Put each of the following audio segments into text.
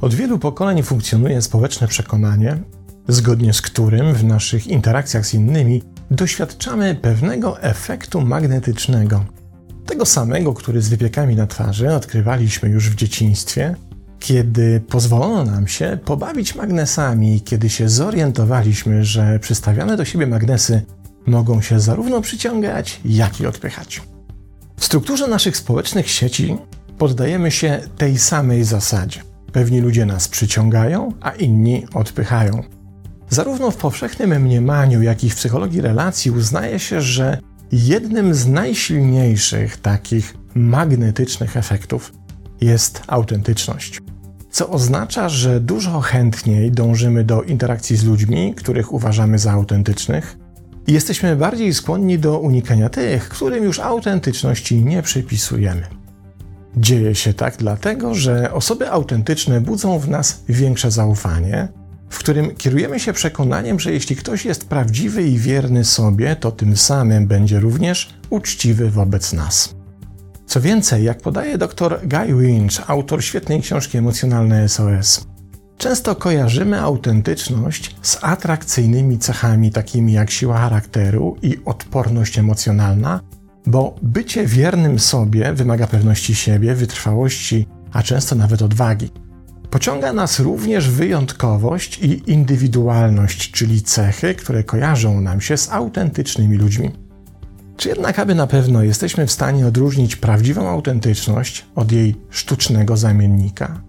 Od wielu pokoleń funkcjonuje społeczne przekonanie, zgodnie z którym w naszych interakcjach z innymi doświadczamy pewnego efektu magnetycznego. Tego samego, który z wypiekami na twarzy odkrywaliśmy już w dzieciństwie, kiedy pozwolono nam się pobawić magnesami, kiedy się zorientowaliśmy, że przystawiane do siebie magnesy mogą się zarówno przyciągać, jak i odpychać. W strukturze naszych społecznych sieci poddajemy się tej samej zasadzie. Pewni ludzie nas przyciągają, a inni odpychają. Zarówno w powszechnym mniemaniu, jak i w psychologii relacji uznaje się, że jednym z najsilniejszych takich magnetycznych efektów jest autentyczność. Co oznacza, że dużo chętniej dążymy do interakcji z ludźmi, których uważamy za autentycznych, i jesteśmy bardziej skłonni do unikania tych, którym już autentyczności nie przypisujemy. Dzieje się tak dlatego, że osoby autentyczne budzą w nas większe zaufanie, w którym kierujemy się przekonaniem, że jeśli ktoś jest prawdziwy i wierny sobie, to tym samym będzie również uczciwy wobec nas. Co więcej, jak podaje dr Guy Winch, autor świetnej książki Emocjonalne SOS, często kojarzymy autentyczność z atrakcyjnymi cechami takimi jak siła charakteru i odporność emocjonalna, bo bycie wiernym sobie wymaga pewności siebie, wytrwałości, a często nawet odwagi. Pociąga nas również wyjątkowość i indywidualność, czyli cechy, które kojarzą nam się z autentycznymi ludźmi. Czy jednak, aby na pewno jesteśmy w stanie odróżnić prawdziwą autentyczność od jej sztucznego zamiennika?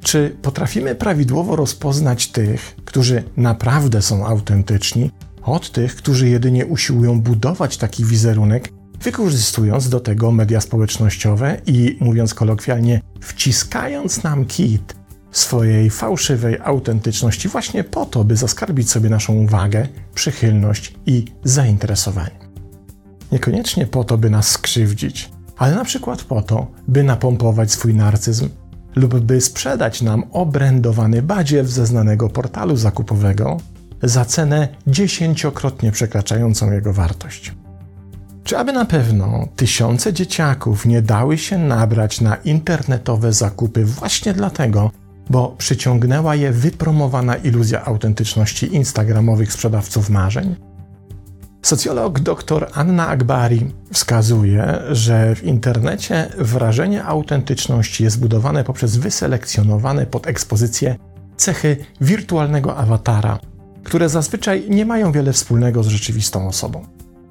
Czy potrafimy prawidłowo rozpoznać tych, którzy naprawdę są autentyczni, od tych, którzy jedynie usiłują budować taki wizerunek, wykorzystując do tego media społecznościowe i, mówiąc kolokwialnie, wciskając nam kit swojej fałszywej autentyczności właśnie po to, by zaskarbić sobie naszą uwagę, przychylność i zainteresowanie. Niekoniecznie po to, by nas skrzywdzić, ale na przykład po to, by napompować swój narcyzm lub by sprzedać nam obrędowany badziew ze znanego portalu zakupowego za cenę dziesięciokrotnie przekraczającą jego wartość. Czy aby na pewno tysiące dzieciaków nie dały się nabrać na internetowe zakupy właśnie dlatego, bo przyciągnęła je wypromowana iluzja autentyczności instagramowych sprzedawców marzeń? Socjolog dr Anna Akbari wskazuje, że w internecie wrażenie autentyczności jest budowane poprzez wyselekcjonowane pod ekspozycję cechy wirtualnego awatara, które zazwyczaj nie mają wiele wspólnego z rzeczywistą osobą.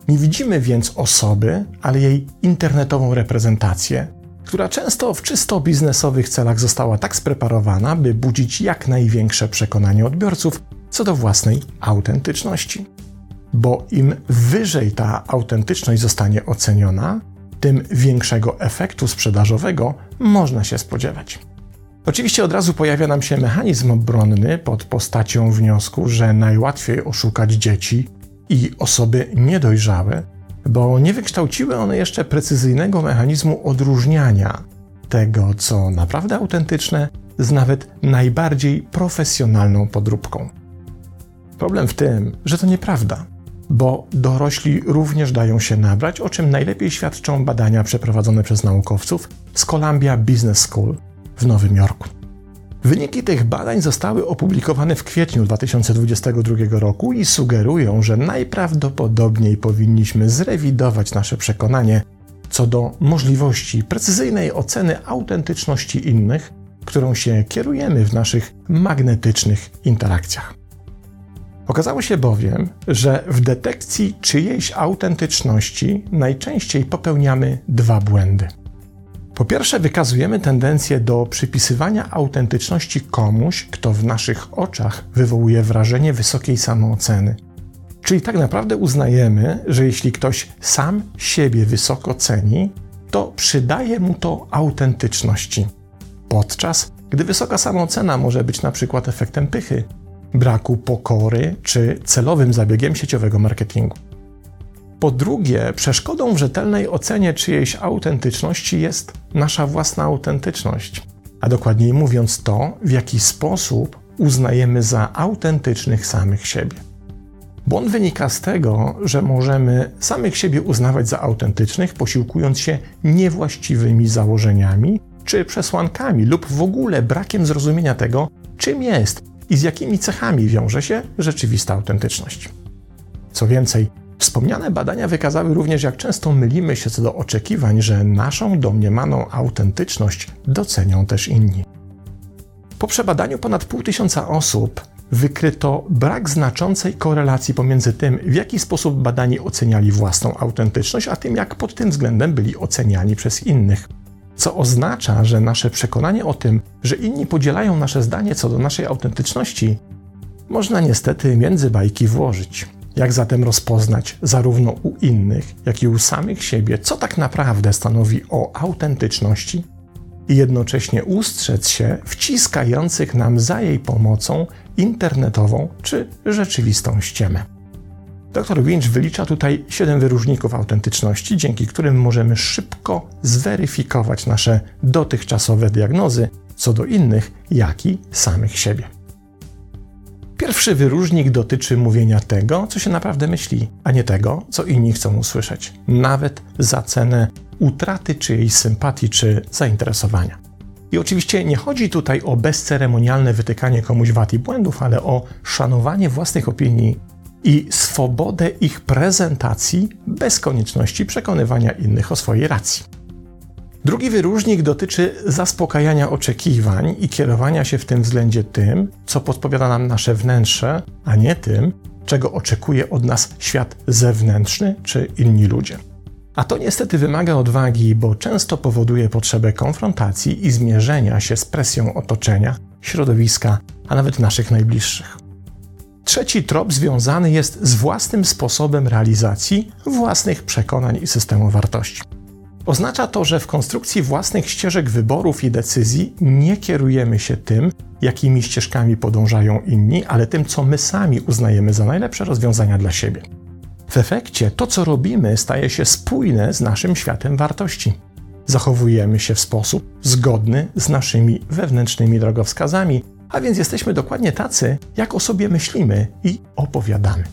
Nie widzimy więc osoby, ale jej internetową reprezentację, która często w czysto biznesowych celach została tak spreparowana, by budzić jak największe przekonanie odbiorców co do własnej autentyczności. Bo im wyżej ta autentyczność zostanie oceniona, tym większego efektu sprzedażowego można się spodziewać. Oczywiście od razu pojawia nam się mechanizm obronny pod postacią wniosku, że najłatwiej oszukać dzieci i osoby niedojrzałe, bo nie wykształciły one jeszcze precyzyjnego mechanizmu odróżniania tego, co naprawdę autentyczne, z nawet najbardziej profesjonalną podróbką. Problem w tym, że to nieprawda, bo dorośli również dają się nabrać, o czym najlepiej świadczą badania przeprowadzone przez naukowców z Columbia Business School w Nowym Jorku. Wyniki tych badań zostały opublikowane w kwietniu 2022 roku i sugerują, że najprawdopodobniej powinniśmy zrewidować nasze przekonanie co do możliwości precyzyjnej oceny autentyczności innych, którą się kierujemy w naszych magnetycznych interakcjach. Okazało się bowiem, że w detekcji czyjejś autentyczności najczęściej popełniamy dwa błędy. Po pierwsze, wykazujemy tendencję do przypisywania autentyczności komuś, kto w naszych oczach wywołuje wrażenie wysokiej samooceny. Czyli tak naprawdę uznajemy, że jeśli ktoś sam siebie wysoko ceni, to przydaje mu to autentyczności. Podczas gdy wysoka samoocena może być na przykład efektem pychy, braku pokory czy celowym zabiegiem sieciowego marketingu. Po drugie, przeszkodą w rzetelnej ocenie czyjejś autentyczności jest nasza własna autentyczność, a dokładniej mówiąc to, w jaki sposób uznajemy za autentycznych samych siebie. On wynika z tego, że możemy samych siebie uznawać za autentycznych, posiłkując się niewłaściwymi założeniami czy przesłankami lub w ogóle brakiem zrozumienia tego, czym jest i z jakimi cechami wiąże się rzeczywista autentyczność. Co więcej, wspomniane badania wykazały również, jak często mylimy się co do oczekiwań, że naszą domniemaną autentyczność docenią też inni. Po przebadaniu ponad pół tysiąca osób wykryto brak znaczącej korelacji pomiędzy tym, w jaki sposób badani oceniali własną autentyczność, a tym, jak pod tym względem byli oceniani przez innych. Co oznacza, że nasze przekonanie o tym, że inni podzielają nasze zdanie co do naszej autentyczności, można niestety między bajki włożyć. Jak zatem rozpoznać zarówno u innych, jak i u samych siebie, co tak naprawdę stanowi o autentyczności? i jednocześnie ustrzec się wciskających nam za jej pomocą internetową czy rzeczywistą ściemę. Dr Winch wylicza tutaj siedem wyróżników autentyczności, dzięki którym możemy szybko zweryfikować nasze dotychczasowe diagnozy co do innych, jak i samych siebie. Pierwszy wyróżnik dotyczy mówienia tego, co się naprawdę myśli, a nie tego, co inni chcą usłyszeć, nawet za cenę utraty czyjejś sympatii czy zainteresowania. I oczywiście nie chodzi tutaj o bezceremonialne wytykanie komuś wad i błędów, ale o szanowanie własnych opinii i swobodę ich prezentacji bez konieczności przekonywania innych o swojej racji. Drugi wyróżnik dotyczy zaspokajania oczekiwań i kierowania się w tym względzie tym, co podpowiada nam nasze wnętrze, a nie tym, czego oczekuje od nas świat zewnętrzny czy inni ludzie. A to niestety wymaga odwagi, bo często powoduje potrzebę konfrontacji i zmierzenia się z presją otoczenia, środowiska, a nawet naszych najbliższych. Trzeci trop związany jest z własnym sposobem realizacji własnych przekonań i systemu wartości. Oznacza to, że w konstrukcji własnych ścieżek wyborów i decyzji nie kierujemy się tym, jakimi ścieżkami podążają inni, ale tym, co my sami uznajemy za najlepsze rozwiązania dla siebie. W efekcie to, co robimy, staje się spójne z naszym światem wartości. Zachowujemy się w sposób zgodny z naszymi wewnętrznymi drogowskazami, a więc jesteśmy dokładnie tacy, jak o sobie myślimy i opowiadamy.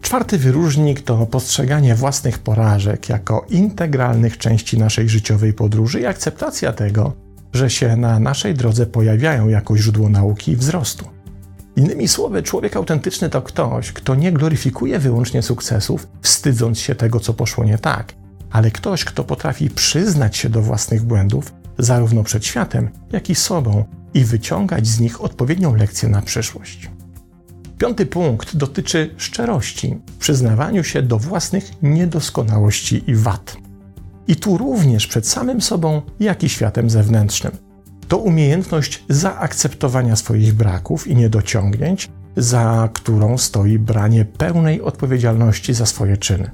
Czwarty wyróżnik to postrzeganie własnych porażek jako integralnych części naszej życiowej podróży i akceptacja tego, że się na naszej drodze pojawiają jako źródło nauki i wzrostu. Innymi słowy, człowiek autentyczny to ktoś, kto nie gloryfikuje wyłącznie sukcesów, wstydząc się tego, co poszło nie tak, ale ktoś, kto potrafi przyznać się do własnych błędów, zarówno przed światem, jak i sobą, i wyciągać z nich odpowiednią lekcję na przyszłość. Piąty punkt dotyczy szczerości, przyznawaniu się do własnych niedoskonałości i wad. I tu również przed samym sobą, jak i światem zewnętrznym to umiejętność zaakceptowania swoich braków i niedociągnięć, za którą stoi branie pełnej odpowiedzialności za swoje czyny.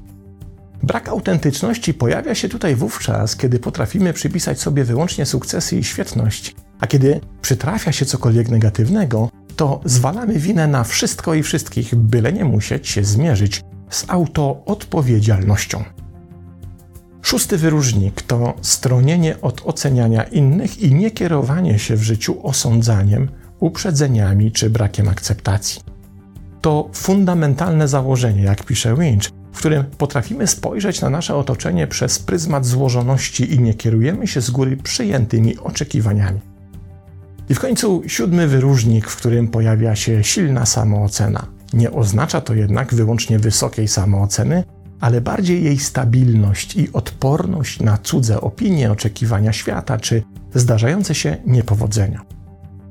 Brak autentyczności pojawia się tutaj wówczas, kiedy potrafimy przypisać sobie wyłącznie sukcesy i świetność, a kiedy przytrafia się cokolwiek negatywnego, to zwalamy winę na wszystko i wszystkich, byle nie musieć się zmierzyć z autoodpowiedzialnością. Szósty wyróżnik to stronienie od oceniania innych i nie kierowanie się w życiu osądzaniem, uprzedzeniami czy brakiem akceptacji. To fundamentalne założenie, jak pisze Winch, w którym potrafimy spojrzeć na nasze otoczenie przez pryzmat złożoności i nie kierujemy się z góry przyjętymi oczekiwaniami. I w końcu siódmy wyróżnik, w którym pojawia się silna samoocena. Nie oznacza to jednak wyłącznie wysokiej samooceny, ale bardziej jej stabilność i odporność na cudze opinie, oczekiwania świata czy zdarzające się niepowodzenia.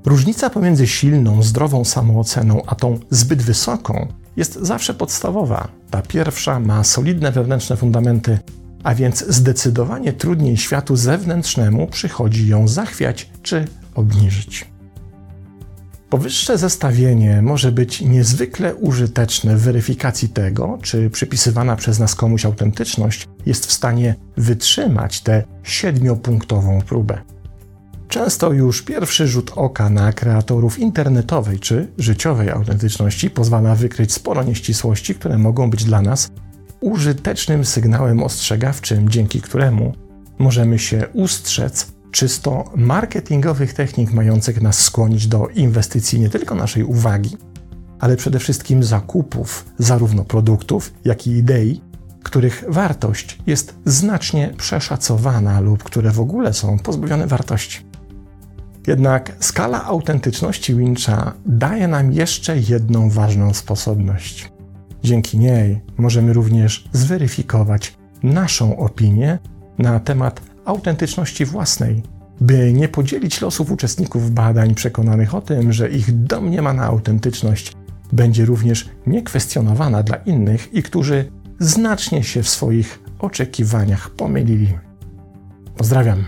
Różnica pomiędzy silną, zdrową samooceną a tą zbyt wysoką jest zawsze podstawowa. Ta pierwsza ma solidne wewnętrzne fundamenty, a więc zdecydowanie trudniej światu zewnętrznemu przychodzi ją zachwiać czy obniżyć. Powyższe zestawienie może być niezwykle użyteczne w weryfikacji tego, czy przypisywana przez nas komuś autentyczność jest w stanie wytrzymać tę siedmiopunktową próbę. Często już pierwszy rzut oka na kreatorów internetowej czy życiowej autentyczności pozwala wykryć sporo nieścisłości, które mogą być dla nas użytecznym sygnałem ostrzegawczym, dzięki któremu możemy się ustrzec czysto marketingowych technik mających nas skłonić do inwestycji nie tylko naszej uwagi, ale przede wszystkim zakupów zarówno produktów, jak i idei, których wartość jest znacznie przeszacowana lub które w ogóle są pozbawione wartości. Jednak skala autentyczności Wincha daje nam jeszcze jedną ważną sposobność. Dzięki niej możemy również zweryfikować naszą opinię na temat autentyczności własnej, by nie podzielić losów uczestników badań przekonanych o tym, że ich domniemana autentyczność będzie również niekwestionowana dla innych i którzy znacznie się w swoich oczekiwaniach pomylili. Pozdrawiam.